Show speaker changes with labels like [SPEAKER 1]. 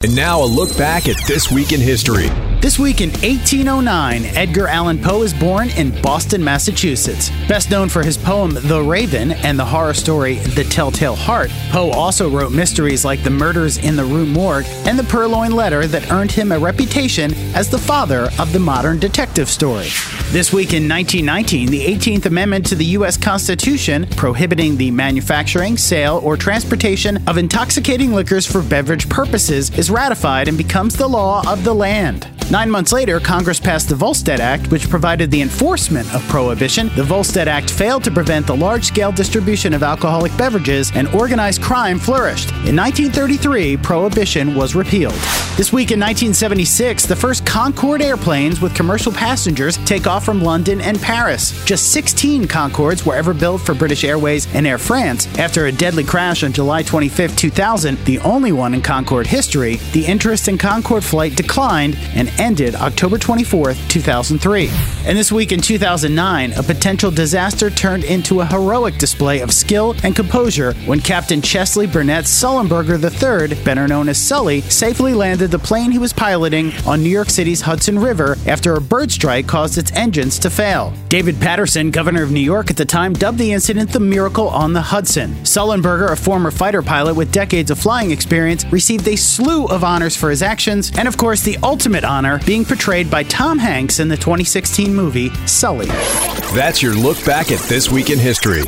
[SPEAKER 1] And now a look back at this week in history.
[SPEAKER 2] This week in 1809, Edgar Allan Poe is born in Boston, Massachusetts. Best known for his poem The Raven and the horror story The Telltale Heart, Poe also wrote mysteries like The Murders in the Rue Morgue and The Purloined Letter that earned him a reputation as the father of the modern detective story. This week in 1919, the 18th Amendment to the U.S. Constitution, prohibiting the manufacturing, sale, or transportation of intoxicating liquors for beverage purposes, is ratified and becomes the law of the land. Nine months later, Congress passed the Volstead Act, which provided the enforcement of prohibition. The Volstead Act failed to prevent the large scale distribution of alcoholic beverages, and organized crime flourished. In 1933, prohibition was repealed. This week in 1976, the first Concorde airplanes with commercial passengers take off from London and Paris. Just 16 Concordes were ever built for British Airways and Air France. After a deadly crash on July 25, 2000, the only one in Concorde history, the interest in Concorde flight declined and ended October 24, 2003. And this week in 2009, a potential disaster turned into a heroic display of skill and composure when Captain Chesley Burnett Sullenberger III, better known as Sully, safely landed the plane he was piloting on New York City's Hudson River after a bird strike caused its engines to fail. David Paterson, governor of New York at the time, dubbed the incident the Miracle on the Hudson. Sullenberger, a former fighter pilot with decades of flying experience, received a slew of honors for his actions, and of course, the ultimate honor being portrayed by Tom Hanks in the 2016 movie Sully.
[SPEAKER 1] That's your look back at this week in history.